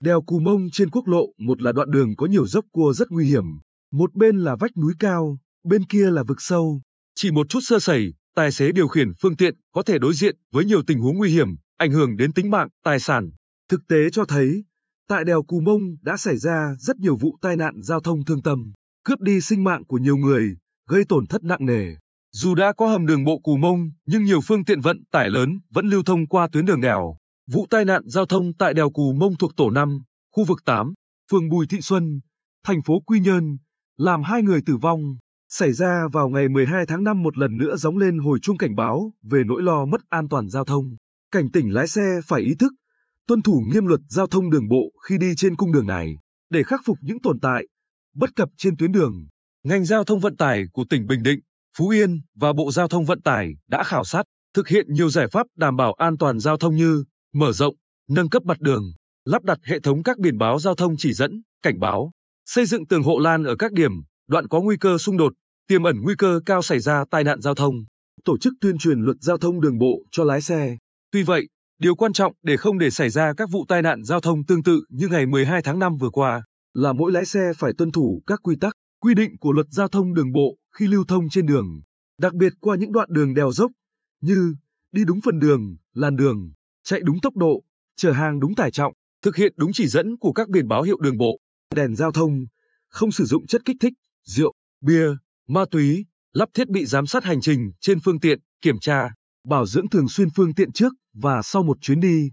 Đèo Cù Mông trên quốc lộ một là đoạn đường có nhiều dốc cua rất nguy hiểm. Một bên là vách núi cao, bên kia là vực sâu. Chỉ một chút sơ sẩy, tài xế điều khiển phương tiện có thể đối diện với nhiều tình huống nguy hiểm, ảnh hưởng đến tính mạng, tài sản. Thực tế cho thấy, tại đèo Cù Mông đã xảy ra rất nhiều vụ tai nạn giao thông thương tâm, cướp đi sinh mạng của nhiều người, gây tổn thất nặng nề. Dù đã có hầm đường bộ Cù Mông, nhưng nhiều phương tiện vận tải lớn vẫn lưu thông qua tuyến đường đèo. Vụ tai nạn giao thông tại đèo Cù Mông thuộc tổ 5, khu vực 8, phường Bùi Thị Xuân, thành phố Quy Nhơn, làm hai người tử vong, xảy ra vào ngày 12 tháng 5 một lần nữa gióng lên hồi chuông cảnh báo về nỗi lo mất an toàn giao thông. Cảnh tỉnh lái xe phải ý thức, tuân thủ nghiêm luật giao thông đường bộ khi đi trên cung đường này, để khắc phục những tồn tại, bất cập trên tuyến đường. Ngành giao thông vận tải của tỉnh Bình Định, Phú Yên và Bộ Giao thông Vận tải đã khảo sát, thực hiện nhiều giải pháp đảm bảo an toàn giao thông như mở rộng, nâng cấp mặt đường, lắp đặt hệ thống các biển báo giao thông chỉ dẫn, cảnh báo, xây dựng tường hộ lan ở các điểm, đoạn có nguy cơ xung đột, tiềm ẩn nguy cơ cao xảy ra tai nạn giao thông, tổ chức tuyên truyền luật giao thông đường bộ cho lái xe. Tuy vậy, điều quan trọng để không để xảy ra các vụ tai nạn giao thông tương tự như ngày 12 tháng 5 vừa qua là mỗi lái xe phải tuân thủ các quy tắc, quy định của luật giao thông đường bộ khi lưu thông trên đường, đặc biệt qua những đoạn đường đèo dốc như đi đúng phần đường, làn đường, chạy đúng tốc độ, chở hàng đúng tải trọng, thực hiện đúng chỉ dẫn của các biển báo hiệu đường bộ, đèn giao thông, không sử dụng chất kích thích, rượu, bia, ma túy, lắp thiết bị giám sát hành trình trên phương tiện, kiểm tra, bảo dưỡng thường xuyên phương tiện trước và sau một chuyến đi,